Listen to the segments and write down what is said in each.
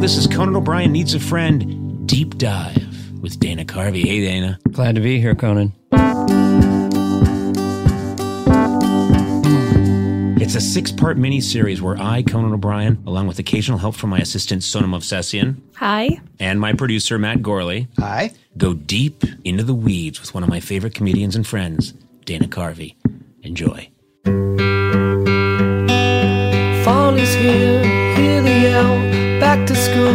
This is Conan O'Brien Needs a Friend Deep Dive with Dana Carvey. Hey, Dana. Glad to be here, Conan. It's a six part mini series where I, Conan O'Brien, along with occasional help from my assistant Sona Movsesian Hi. and my producer Matt Gorley, Hi. go deep into the weeds with one of my favorite comedians and friends, Dana Carvey. Enjoy. Fall is here, hear the yell. Back to school,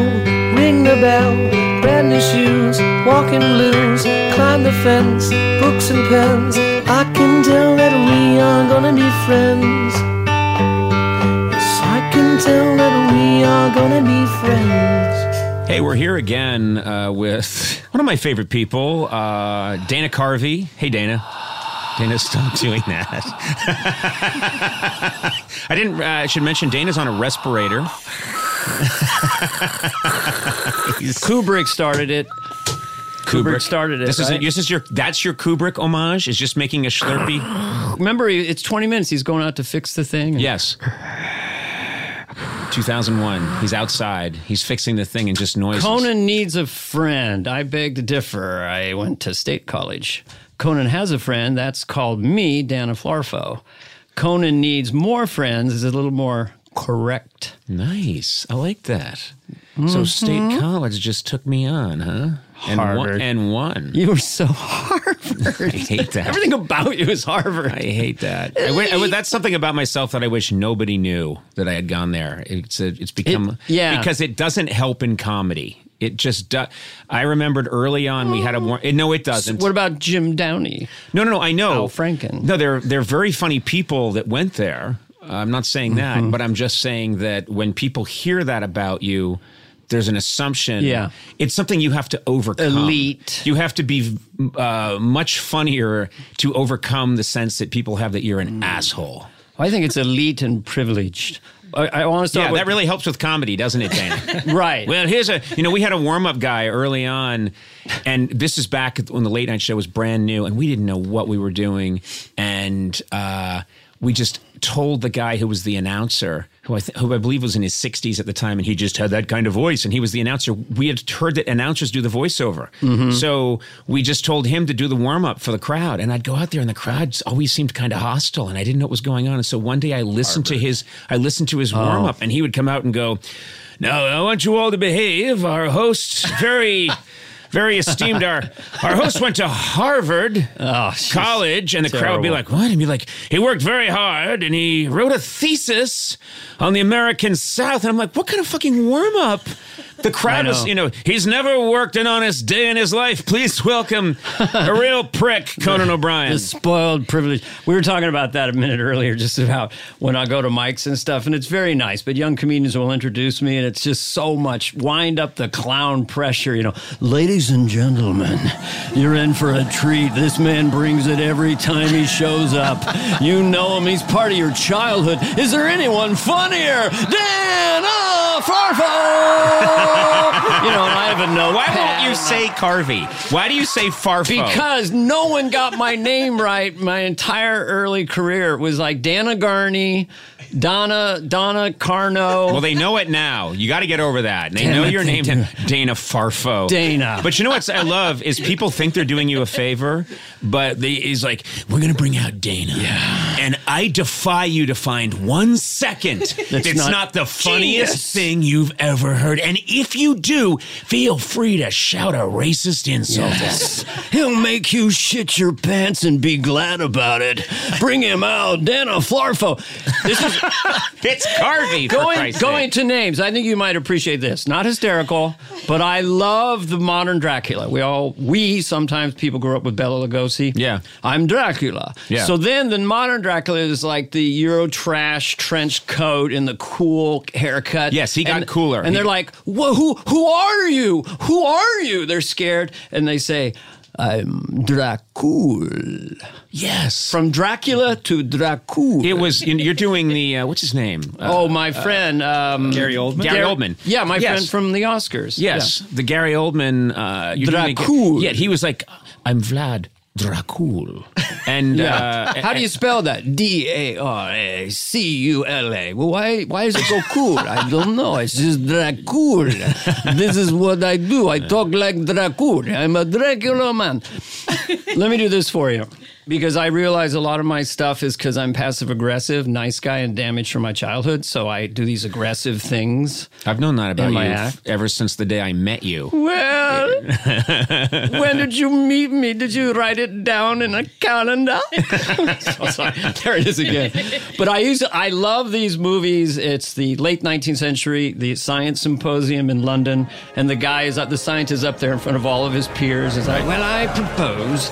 ring the bell. Brand new shoes, walking blues. Climb the fence, books and pens. I can tell that we are gonna be friends. Yes, I can tell that we are gonna be friends. Hey, we're here again uh, with one of my favorite people, uh, Dana Carvey. Hey, Dana. Dana, stop doing that. I didn't. Uh, I should mention Dana's on a respirator. Kubrick started it. Kubrick started it, This is right? this is your that's your Kubrick homage. Is just making a Slurpee. Remember, it's 20 minutes. He's going out to fix the thing. yes. 2001. He's outside. He's fixing the thing and just noises. Conan needs a friend. I beg to differ. I went to state college. Conan has a friend. That's called me, Dana Flarfo. Conan needs more friends is a little more correct. Nice. I like that. So state mm-hmm. college just took me on, huh? And won. Harvard. And won. You were so Harvard. I hate that. Everything about you is Harvard. I hate that. I wi- I wi- that's something about myself that I wish nobody knew that I had gone there. It's a, it's become yeah. because it doesn't help in comedy. It just do, I remembered early on we had a war- no it doesn't. what about Jim Downey? no no no I know Al Franken? No they're they're very funny people that went there. I'm not saying that, Mm-hmm. but I'm just saying that when people hear that about you there's an assumption. Yeah. It's something you have to overcome. Elite. You have to be uh, much funnier to overcome the sense that people have that you're Mm. an asshole. I think it's elite and privileged. I, I want to start Yeah, with that really helps with comedy, doesn't it, Dana? right. well, here's a, you know, we had a warm up guy early on, and this is back when the late night show was brand new, and we didn't know what we were doing. And uh, we just told the guy who was the announcer, who I, th- who I believe was in his 60s at the time, and he just had that kind of voice, and he was the announcer. We had heard that announcers do the voiceover. Mm-hmm. So we just told him to do the warm up for the crowd. And I'd go out there, and the crowd always seemed kind of hostile, and I didn't know what was going on. And so one day I listened to his, I listened to his oh. warm up, and he would come out and go, now, I want you all to behave. Our host's very, very esteemed. Our our host went to Harvard Oh, College, and the crowd would be terrible. like, "What?" And be like, "He worked very hard, and he wrote a thesis on the American South." And I'm like, "What kind of fucking warm up The crowd I was, know. you know, he's never worked an honest day in his life. Please welcome a real prick, Conan O'Brien. The spoiled privilege. We were talking about that a minute earlier, just about when I go to mics and stuff, and it's very nice. But young comedians will introduce me, and it's just so much wind up the clown pressure. You know, ladies and gentlemen, you're in for a treat. This man brings it every time he shows up. You know him; he's part of your childhood. Is there anyone funnier? Dan Farfo. you know, and I have a notepad. Why won't you say Carvey? Why do you say Farfo? Because no one got my name right my entire early career. It was like Dana Garney, Donna, Donna Carno. Well, they know it now. You got to get over that. They Damn know it, your name. Dana Farfo. Dana. But you know what I love is people think they're doing you a favor, but they, he's like, we're going to bring out Dana. Yeah. And I defy you to find one second that's, not not, the funniest genius. thing you've ever heard. And if you do, feel free to shout a racist insult at us. He'll make you shit your pants and be glad about it. Bring him out, Dana Flarfo. This is It's Carvey. going going to names. I think you might appreciate this. Not hysterical, but I love the modern Dracula. We all we sometimes people grew up with Bela Lugosi. Yeah. I'm Dracula. Yeah. So then the modern Dracula is like the Euro trash trench coat and the cool haircut. Yes, he got And- cooler. And He- they're like, "Wha- who who are you? Who are you?" They're scared and they say, "I'm Dracul." Yes. From Dracula to Dracul. it was, you're doing the, uh, what's his name? Uh, Oh, my friend, um, Gary Oldman? Gary Oldman. Yeah, my Yes. friend from the Oscars. Yes, the Gary Oldman. Uh, doing Dracul. Yeah, he was like, I'm Vlad Dracul. And Yeah. uh, How do you spell that? D A R A C U L A. Well, why why is it so cool? I don't know. It's just Dracul. This is what I do. I talk like Dracul. I'm a Dracula man. Let me do this for you. Because I realize a lot of my stuff is because I'm passive aggressive, nice guy, and damaged from my childhood. So I do these aggressive things. I've known that about you f- ever since the day I met you. Well, when did you meet me? Did you write it down in a calendar? Oh, sorry. There it is again. But I used to, I love these movies. It's the late 19th century, the Science Symposium in London, and the guy is up, the scientist is up there in front of all of his peers. Is like, well, I propose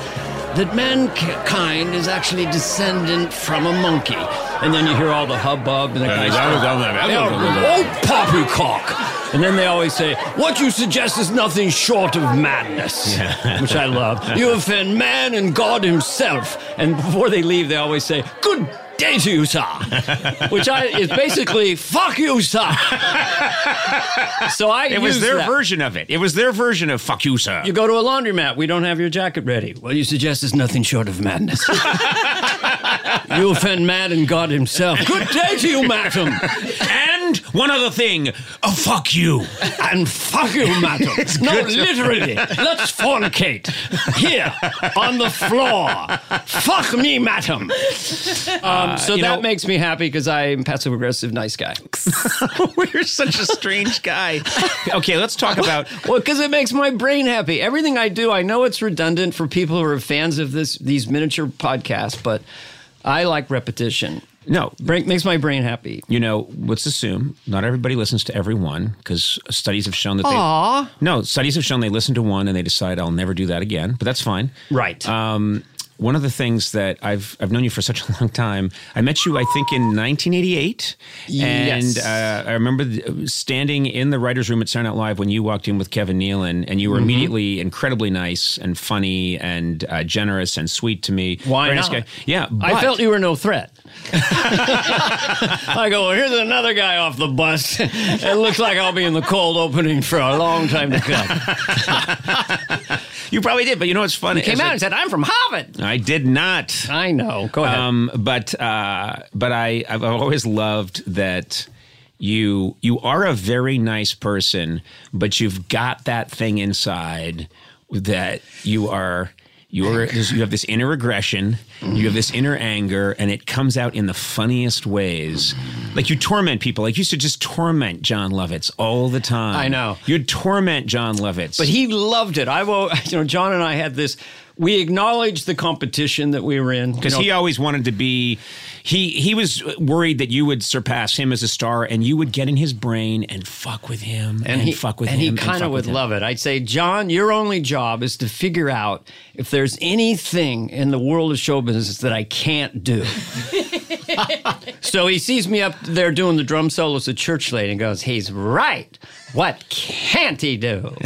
that mankind is actually descendant from a monkey. And then you hear all the hubbub and the guys oh, poppycock. And then they always say, what you suggest is nothing short of madness, which I love. You offend man and God himself. And before they leave, they always say, good day to you, sir. which I, is basically, fuck you, sir. so I It was their that. version of it. It was their version of "fuck you, sir." You go to a laundromat. We don't have your jacket ready. Well, you suggest is nothing short of madness. you offend man and God himself. Good day to you, madam. And one other thing, oh, fuck you. And fuck you, madam. no, literally. Let's fornicate. Here, on the floor. Fuck me, madam. Um, so that know- makes me happy because I'm passive aggressive, nice guy. You're such a strange guy. Okay, let's talk about. Well, because it makes my brain happy. Everything I do, I know it's redundant for people who are fans of this these miniature podcasts, but I like repetition. No, Brain, makes my brain happy. you know, let's assume not everybody listens to every one because studies have shown that they. Aw. No, studies have shown they listen to one and they decide I'll never do that again. But that's fine. Right. Um, one of the things that I've I've known you for such a long time. I met you, I think, in 1988, Yes. and uh, I remember standing in the writers' room at Saturday Night Live when you walked in with Kevin Nealon, and you were immediately incredibly nice and funny and uh, generous and sweet to me. Why Very not? guy. Yeah, I felt you were no threat. I go, well, here's another guy off the bus. it looks like I'll be in the cold opening for a long time to come. You probably did, but you know what's funny? Came As out I- and said, I'm from Harvard. I did not. I know. Go ahead. Um, but uh, but I I've always loved that you you are a very nice person, but you've got that thing inside that you are. You're, you have this inner aggression, you have this inner anger, and it comes out in the funniest ways. like you torment people. Like you used to just torment Jon Lovitz all the time. I know. You'd torment Jon Lovitz. But he loved it. I will, you know, Jon and I had this. We acknowledged the competition that we were in because you know, he always wanted to be he he was worried that you would surpass him as a star and you would get in his brain and fuck with him and, he fuck with him. and him he kind fuck of would love it. I'd say, Jon, your only job is to figure out if there's anything in the world of show business that I can't do. so he sees me up there doing the drum solos at Church Lady and goes, "He's right. What can't he do?"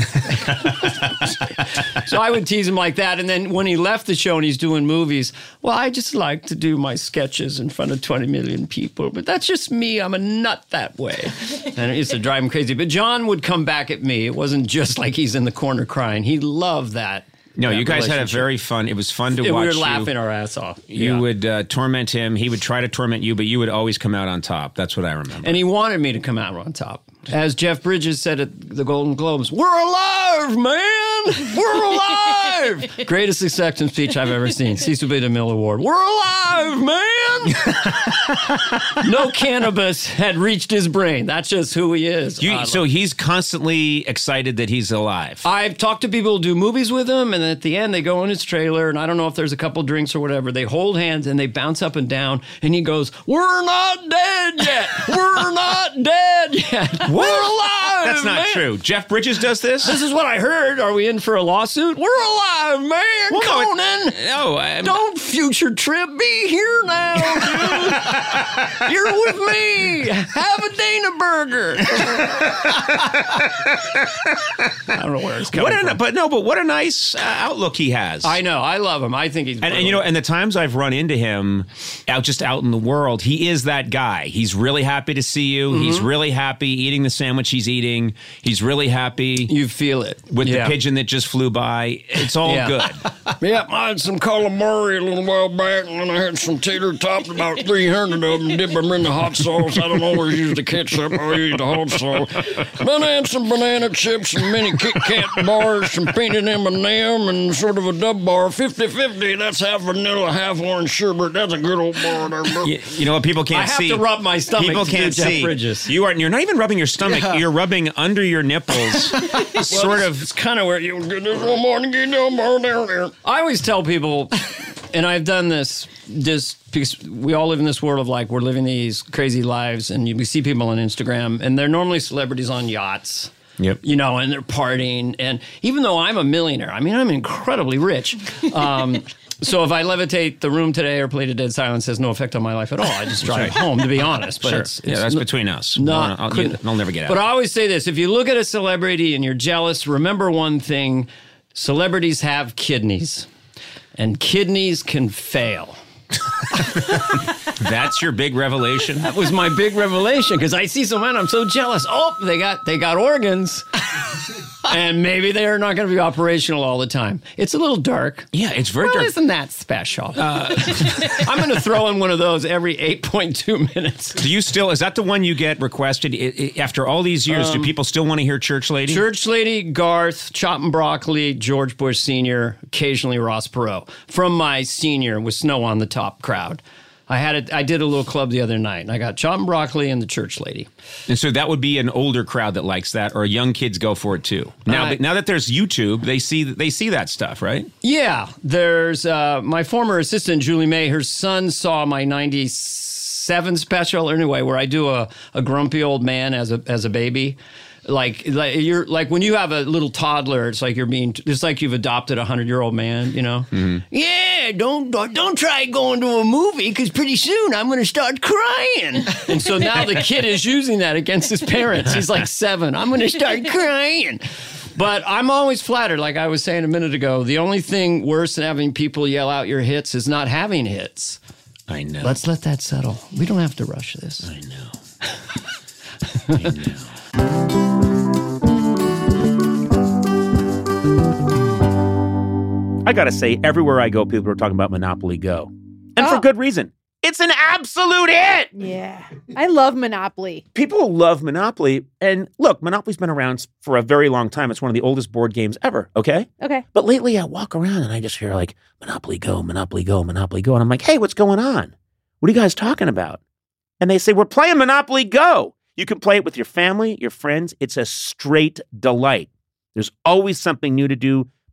so I would tease him like that, and then when he left the show and he's doing movies, well, I just like to do my sketches in front of 20 million people, but that's just me. I'm a nut that way, and it used to drive him crazy. But Jon would come back at me. It wasn't just like he's in the corner crying. He loved that. No, you guys had a very fun. It was fun to Yeah, watch. we were you. laughing our ass off. You Yeah. would uh, torment him. He would try to torment you, but you would always come out on top. That's what I remember. And he wanted me to come out on top. As Jeff Bridges said at the Golden Globes, we're alive, man! We're alive! Greatest acceptance speech I've ever seen. Cecil B. DeMille Award. We're alive, man! no cannabis had reached his brain. That's just who he is. You, so he's constantly excited that he's alive. I've talked to people who do movies with him, and at the end they go in his trailer, and I don't know if there's a couple drinks or whatever. They hold hands and they bounce up and down, and he goes, "We're not dead yet. We're not dead yet. We're alive." That's not man." true. Jeff Bridges does this. This is what I heard. Are we in for a lawsuit? We're alive, man. Well, Conan. no, I'm- Don't future trip. Be here now, dude. You're with me. Have a Dana burger. I don't know where it's coming What a, from. but no, but what a nice uh, outlook he has. I know. I love him. I think he's And, and you know, and the times I've run into him out just out in the world, he is that guy. He's really happy to see you. He's Mm-hmm. really happy eating the sandwich he's eating. He's really happy you feel it with Yeah. the pigeon that just flew by. It's all Yeah. good. yeah, I had some calamari a little while back, and then I had some tater tots, about 300 of them, dip them in the hot sauce. I don't always use the ketchup, I use the hot sauce. Then I had some banana chips, some mini Kit Kat bars, some peanut M&M, and sort of a dub bar. 50-50, that's half vanilla, half orange sherbet. That's a good old bar there, bro. You, you know what people can't see. I have see? to rub my stomach People can't Jeff see. Bridges. You are. You're not even rubbing your stomach. You're rubbing under your nipples. sort of. It's kind of where you get this one morning, get down bar down there. I always tell people, and I've done this just because we all live in this world of like we're living these crazy lives, and you, we see people on Instagram, and they're normally celebrities on yachts. Yep. You know, and they're partying. And even though I'm a millionaire, I mean, I'm incredibly rich. Um, so if I levitate the room today or play to dead silence has no effect on my life at all. I just drive home, to be honest. But Sure. it's, yeah, that's no- between us. not I'll, they'll never get out. But I always say this: if you look at a celebrity and you're jealous, remember one thing: celebrities have kidneys, and kidneys can fail. That's your big revelation. That was my big revelation because I see someone I'm so jealous. Oh, they got they got organs, and maybe they are not going to be operational all the time. It's a little dark. Yeah, it's very Well, dark. isn't that special? Uh, I'm going to throw in one of those every 8.2 minutes. Do you still? Is that the one you get requested I- I- after all these years? do um, people still want to hear Church Lady? Church Lady, Garth, Choppin' Broccoli, George Bush Sr., occasionally Ross Perot. From my senior with Snow on the Top crowd. I had it. I did a little club the other night, and I got Choppin' Broccoli and the Church Lady. And so that would be an older crowd that likes that, or young kids go for it too. Now, Uh, now that there's YouTube, they see they see that stuff, right? Yeah, there's uh, my former assistant Julie May. Her son saw my '97 special anyway, where I do a, a grumpy old man as a as a baby. Like, like you're like when you have a little toddler, it's like you're being. It's like you've adopted a hundred year old man. You know. Mm-hmm. Yeah, don't don't don't try going to a movie because pretty soon I'm going to start crying. and so now the kid is using that against his parents. He's like seven. I'm going to start crying. But I'm always flattered, like I was saying a minute ago. The only thing worse than having people yell out your hits is not having hits. I know. Let's let that settle. We don't have to rush this. I know. I know. I gotta say, everywhere I go, people are talking about Monopoly Go. And for Oh. good reason. It's an absolute hit! Yeah. I love Monopoly. People love Monopoly. And look, Monopoly's been around for a very long time. It's one of the oldest board games ever, okay? Okay. But lately I walk around and I just hear like, Monopoly Go, Monopoly Go, Monopoly Go. And I'm like, hey, what's going on? What are you guys talking about? and they say, We're playing Monopoly Go. You can play it with your family, your friends. It's a straight delight. There's always something new to do,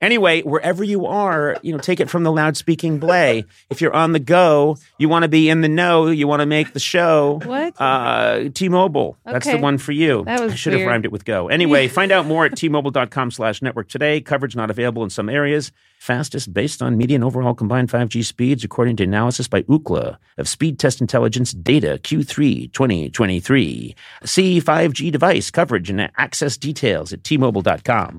Anyway, wherever you are, you know, take it from the loud-speaking Blay. If you're on the go, you want to be in the know, you want to make the show. What? Uh, T-Mobile. That's the one for you. That was I should have rhymed it with go. Anyway, find out more at T-Mobile.com slash network today. Coverage not available in some areas. Fastest based on median overall combined 5G speeds, according to analysis by Ookla of Speed Test Intelligence Data Q3 2023. See 5G device coverage and access details at T-Mobile.com.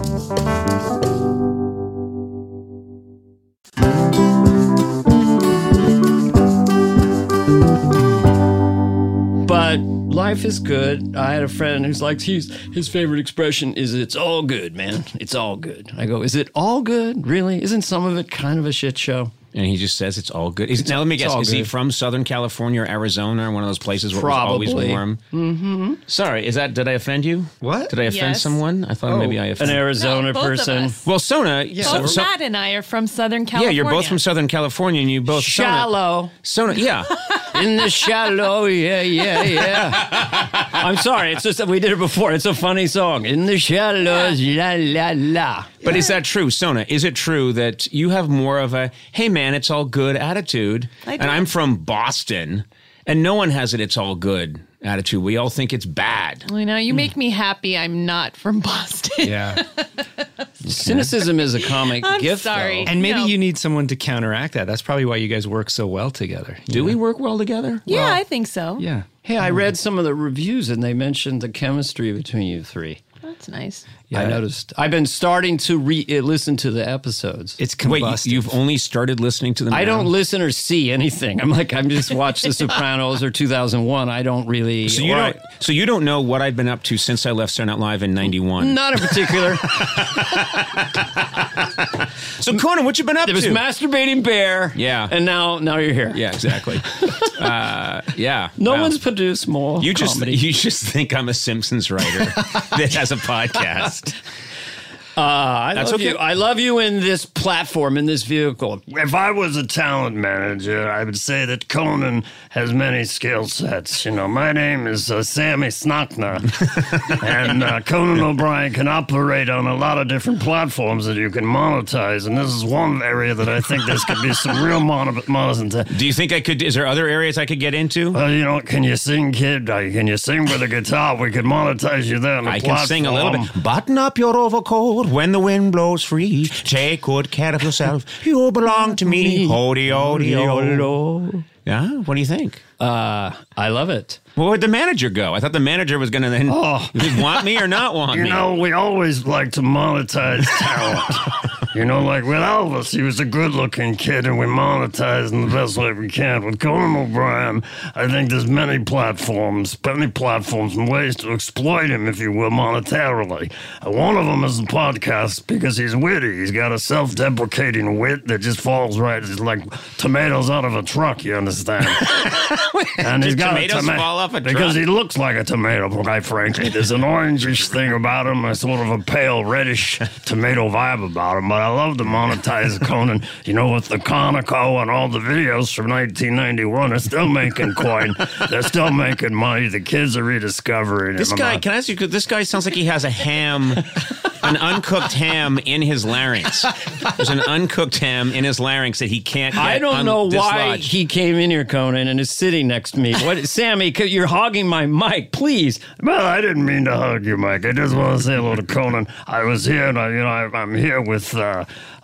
But life is good. I had a friend who's like, he's, his favorite expression is, it's all good, man. It's all good. I go, is it all good? Really? Isn't some of it kind of a shit show? And he just says it's all good. Is, now let me guess: all is he from Southern California or Arizona, or one of those places where it's always warm? Mm-hmm. Sorry, is that? Did I offend you? What? Did I offend Yes. someone? I thought maybe I offended An. Arizona both of person. well, Sona. Both so- so- Matt and I are from Southern California. yeah, California. you're both from Southern California, and you both Sona- Shallow. Sona, yeah. In the shallow, yeah, yeah, yeah. I'm sorry, it's just that we did it before. It's a funny song. In the shallows, la la la. But is that true, Sona? Is it true that you have more of a "Hey, man, it's all good" attitude, I and. I'm from Boston, and no one has it "It's all good" attitude. We all think it's bad. You know, you make me happy. I'm not from Boston. Yeah. Cynicism is a comic I'm gift. sorry. though. And maybe No. you need someone to counteract that. That's probably why you guys work so well together. you Do know? we work well together? Yeah, I think so. Yeah. Hey, I read some of the reviews and they mentioned the chemistry between you three. That's nice. I noticed. I've been starting to re- uh, listen to the episodes. It's Wait, combustive. you- you've only started listening to them. I now? don't listen or see anything. I'm like, I'm just watch The Sopranos or 2001. I don't really. So you don't. I- So you don't know what I've been up to since I left Saturday Night Live in '91. not in particular. So Conan, what you been up to? It was masturbating bear. Yeah. And now, now you're here. yeah, exactly. uh, yeah. No wow. one's produced more. You just comedy. you just think I'm a Simpsons writer that has a podcast podcast. Uh, I That's love okay. you. I love you in this platform, in this vehicle. If I was a talent manager, I would say that Conan has many skill sets. You know, my name is uh, Sammy Snockner, and uh, Conan O'Brien can operate on a lot of different platforms that you can monetize, and this is one area that I think this could be some real mon- monetization. Do you think I could? Is there other areas I could get into? Uh, you know, can you sing, kid? Uh, Can you sing with a guitar? We could monetize you there. on the I can sing a little bit. Button up your overcoat when the wind blows free. Take good care of yourself. You belong to me. Hody, hody, hody. Yeah. What do you think? Uh, I love it. Where would the manager go? I thought the manager was going to then Oh. want me or not want You me. You know, we always like to monetize talent. You know, like with Elvis, he was a good looking kid and we monetize in the best way we can. With Conan O'Brien, I think there's many platforms, many platforms and ways to exploit him, if you will, monetarily. Uh, One of them is the podcast because he's witty. He's got a self deprecating wit that just falls right. It's like tomatoes out of a truck, you understand? and he's got tomatoes toma- fall off a because he looks like a tomato, quite frankly. There's an orangish thing about him, a sort of a pale reddish tomato vibe about him. But I love to monetize Conan. You know, with the Conoco and all the videos from 1991, they're still making coin. They're still making money. The kids are rediscovering This him. guy, can I ask you? This guy sounds like he has a ham, an uncooked ham in his larynx. There's an uncooked ham in his larynx that he can't. Get I don't un- know why dislodged. he came in here, Conan, and is sitting next to me. What, Sammy? You're hogging my mic, please. Well, I didn't mean to hug you, Mike. I just want to say hello to Conan. I was here, and I, you know, I, I'm here with. Uh,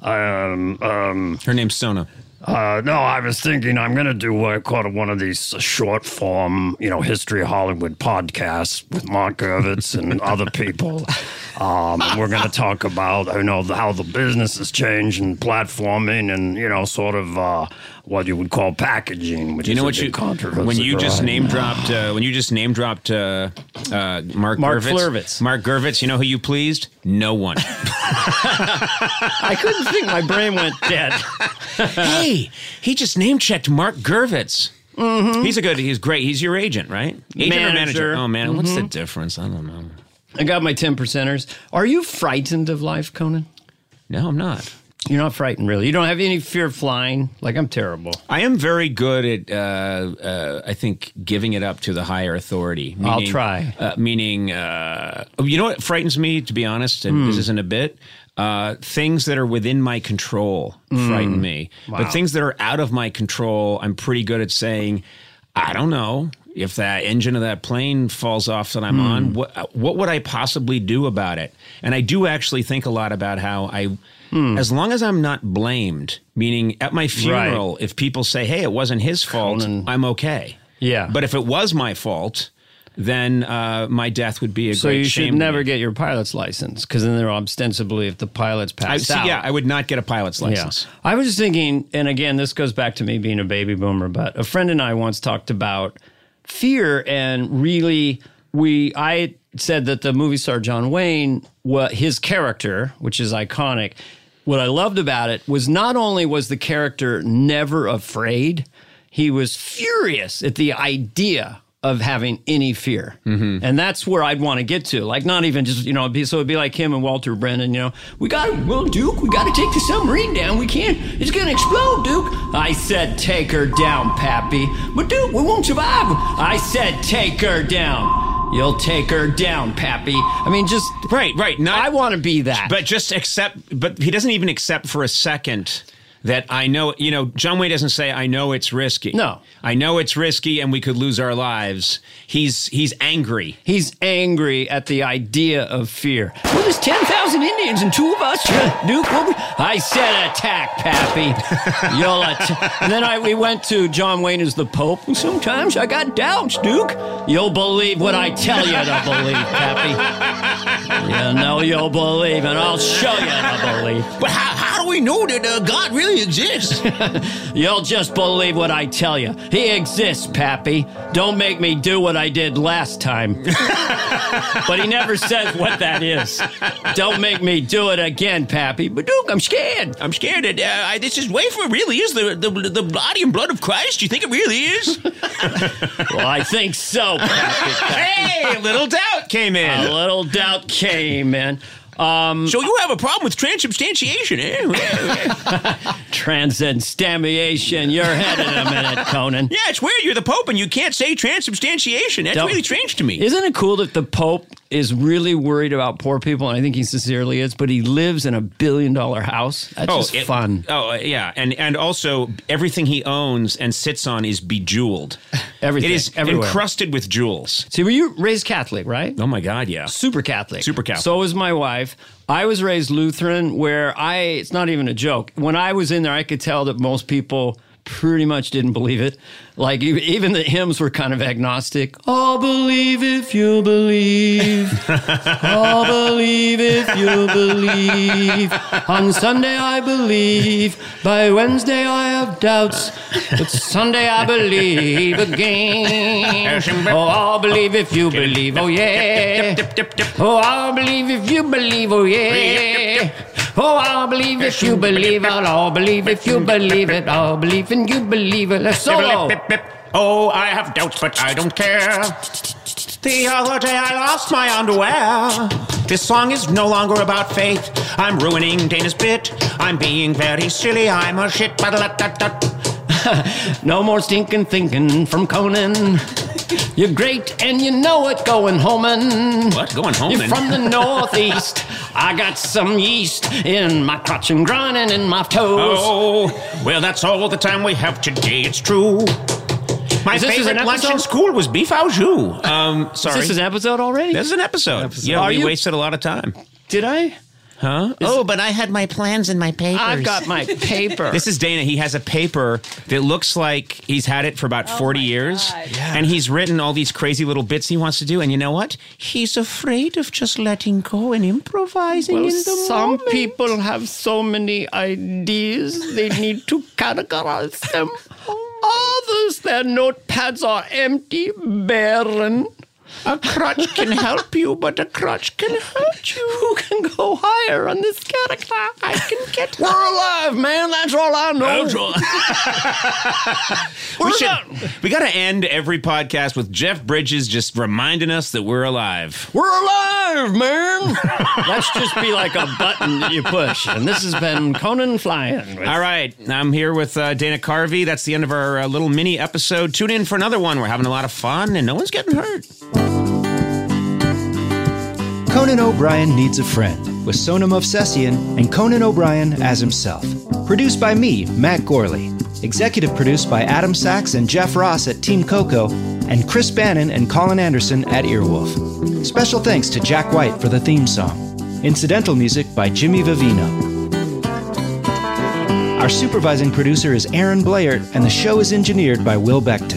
um, um, Her name's Sona. uh, no, I was thinking I'm going to do uh, quite a, one of these uh, short form, you know, history of Hollywood podcasts with Marc Gurvitz and other people. Um, and we're going to talk about you know how the business has changed and platforming and you know sort of uh, what you would call packaging, which You is know a what big you controversy when you just right name now. dropped uh, when you just name dropped uh, uh, Mark Marc Gurvitz, Flurvitz. Marc Gurvitz. You know who you pleased? No one. I couldn't think. My brain went dead. hey, he just name checked Marc Gurvitz. He's a good. He's great. He's your agent, right? Agent or manager? Manager. Oh man, what's the difference? I don't know. I got my ten percenters. Are you frightened of life, Conan? No, I'm not. You're not frightened, really. You don't have any fear of flying. Like I'm terrible. I am very good at, uh, uh, I think, giving it up to the higher authority. I'll try. Uh, meaning, uh, you know what frightens me, to be honest, and Hmm. this isn't a bit? Uh, things that are within my control Hmm. frighten me. But things that are out of my control, I'm pretty good at saying, I don't know. If that engine of that plane falls off that I'm Hmm. on, what what would I possibly do about it? And I do actually think a lot about how I, Hmm. as long as I'm not blamed, meaning at my funeral, if people say, "Hey, it wasn't his fault," Conan. I'm okay. Yeah. But if it was my fault, then uh, my death would be a So great you shame. should never get your pilot's license because then they're ostensibly if the pilot's I, passed see, out. yeah, I would not get a pilot's license. I was just thinking, and again, this goes back to me being a baby boomer, but a friend and I once talked about fear and really we I said that the movie star John Wayne, what his character, which is iconic, what I loved about it was not only was the character never afraid, he was furious at the idea of having any fear. Mm-hmm. And that's where I'd want to get to. Like, not even just, you know, be, so it'd be like him and Walter Brennan, you know, we got to, well, Duke, we got to take the submarine down. We can't, it's going to explode, Duke. I said, take her down, Pappy. But, Duke, we won't survive. I said, take her down. You'll take her down, Pappy. I mean, just, Right, right. Not, I want to be that. but just accept. But he doesn't even accept for a second that I know. You know, John Wayne doesn't say, "I know it's risky." No. I know it's risky, and we could lose our lives. He's he's angry. He's angry at the idea of fear. Well, there's 10,000 Indians and two of us. Duke, what we, I said attack, Pappy. You'll attack. And then I, we went to John Wayne as the Pope. And sometimes I got doubts, Duke. You'll believe what I tell you to believe, Pappy. You know you'll believe, and I'll show you to believe. But how, how do we know that uh, God really exists? You'll just believe what I tell you. He exists, Pappy. Don't make me do what I did last time. but he never says what that is. Don't make me do it again, Pappy. But Duke, I'm scared. I'm scared that uh, I, this is wafer really is the, the the body and blood of Christ. You think it really is? Well, I think so, Pappy. hey, little doubt came A in. little doubt came in. Um, So you have a problem with transubstantiation, eh? transubstantiation. You're head in a minute, Conan. yeah, it's weird. You're the Pope and you can't say transubstantiation. That's Don't- really strange to me. Isn't it cool that the Pope is really worried about poor people? And I think he sincerely is, but he lives in a billion dollar house. That's just it- fun. Oh, uh, yeah, and and also everything he owns and sits on is bejeweled. Everything, It is everywhere. encrusted with jewels. See, were you raised Catholic, right? Oh my God, yeah. Super Catholic. Super Catholic. So was my wife. I was raised Lutheran, where I, it's not even a joke. When I was in there, I could tell that most people pretty much didn't believe it. Like, even the hymns were kind of agnostic. I'll believe if you believe. I'll believe if you believe. On Sunday, I believe. By Wednesday, I have doubts. But Sunday, I believe again. Oh, I'll believe if you believe. Oh, yeah. Oh, I'll believe if you believe, oh yeah. Oh, oh, I'll believe if you believe it. I'll believe if you believe it. I'll believe and you believe it. Let's solo. Oh, I have doubts, but I don't care. The other day I lost my underwear. This song is no longer about faith. I'm ruining Dana's bit. I'm being very silly. I'm a shit. No more stinking thinking from Conan. You're great and you know it going homing. What? Going home? You're from the northeast. I got some yeast in my crotch and groin and in my toes. Oh, well, that's all the time we have today. It's true. My Is favorite lunch in school was beef au jus. Um, sorry. Is this an episode already? This is an episode. Yeah, Are we you- wasted a lot of time. Did I? Huh? oh, but I had my plans in my papers. I've got my paper. This is Dana. He has a paper that looks like he's had it for about 40 years. And he's written all these crazy little bits he wants to do. And you know what? He's afraid of just letting go and improvising Well, in the some moment. people have so many ideas they need to categorize them. Oh Others, their notepads are empty, barren. A crutch can help you, but a crutch can hurt you. Who can go higher on this character? I can get. We're alive, man. That's all I know. we, should, we got to end every podcast with Jeff Bridges just reminding us that we're alive. We're alive, man. Let's just be like a button that you push. And this has been Conan Flying. with- All right, I'm here with uh, Dana Carvey. That's the end of our uh, little mini episode. Tune in for another one. We're having a lot of fun, and no one's getting hurt. Conan O'Brien Needs a Friend with Sona Movsesian and Conan O'Brien as himself. Produced by me, Matt Gorley. Executive produced by Adam Sachs and Jeff Ross at Team Coco and Chris Bannon and Colin Anderson at Earwolf. Special thanks to Jack White for the theme song. Incidental music by Jimmy Vivino. Our supervising producer is Aaron Blair, and the show is engineered by Will Beckton.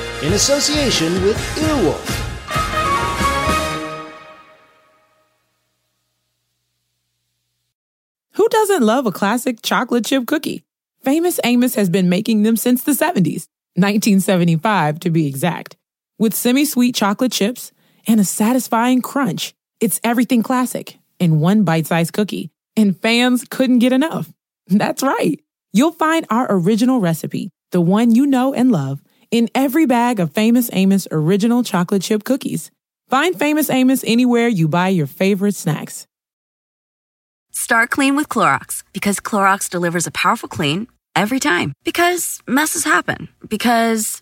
in association with Earwolf. Who doesn't love a classic chocolate chip cookie? Famous Amos has been making them since the 70s, 1975 to be exact. With semi sweet chocolate chips and a satisfying crunch, it's everything classic in one bite sized cookie, and fans couldn't get enough. That's right. You'll find our original recipe, the one you know and love, in every bag of Famous Amos original chocolate chip cookies. Find Famous Amos anywhere you buy your favorite snacks. Start clean with Clorox because Clorox delivers a powerful clean every time. Because messes happen. Because.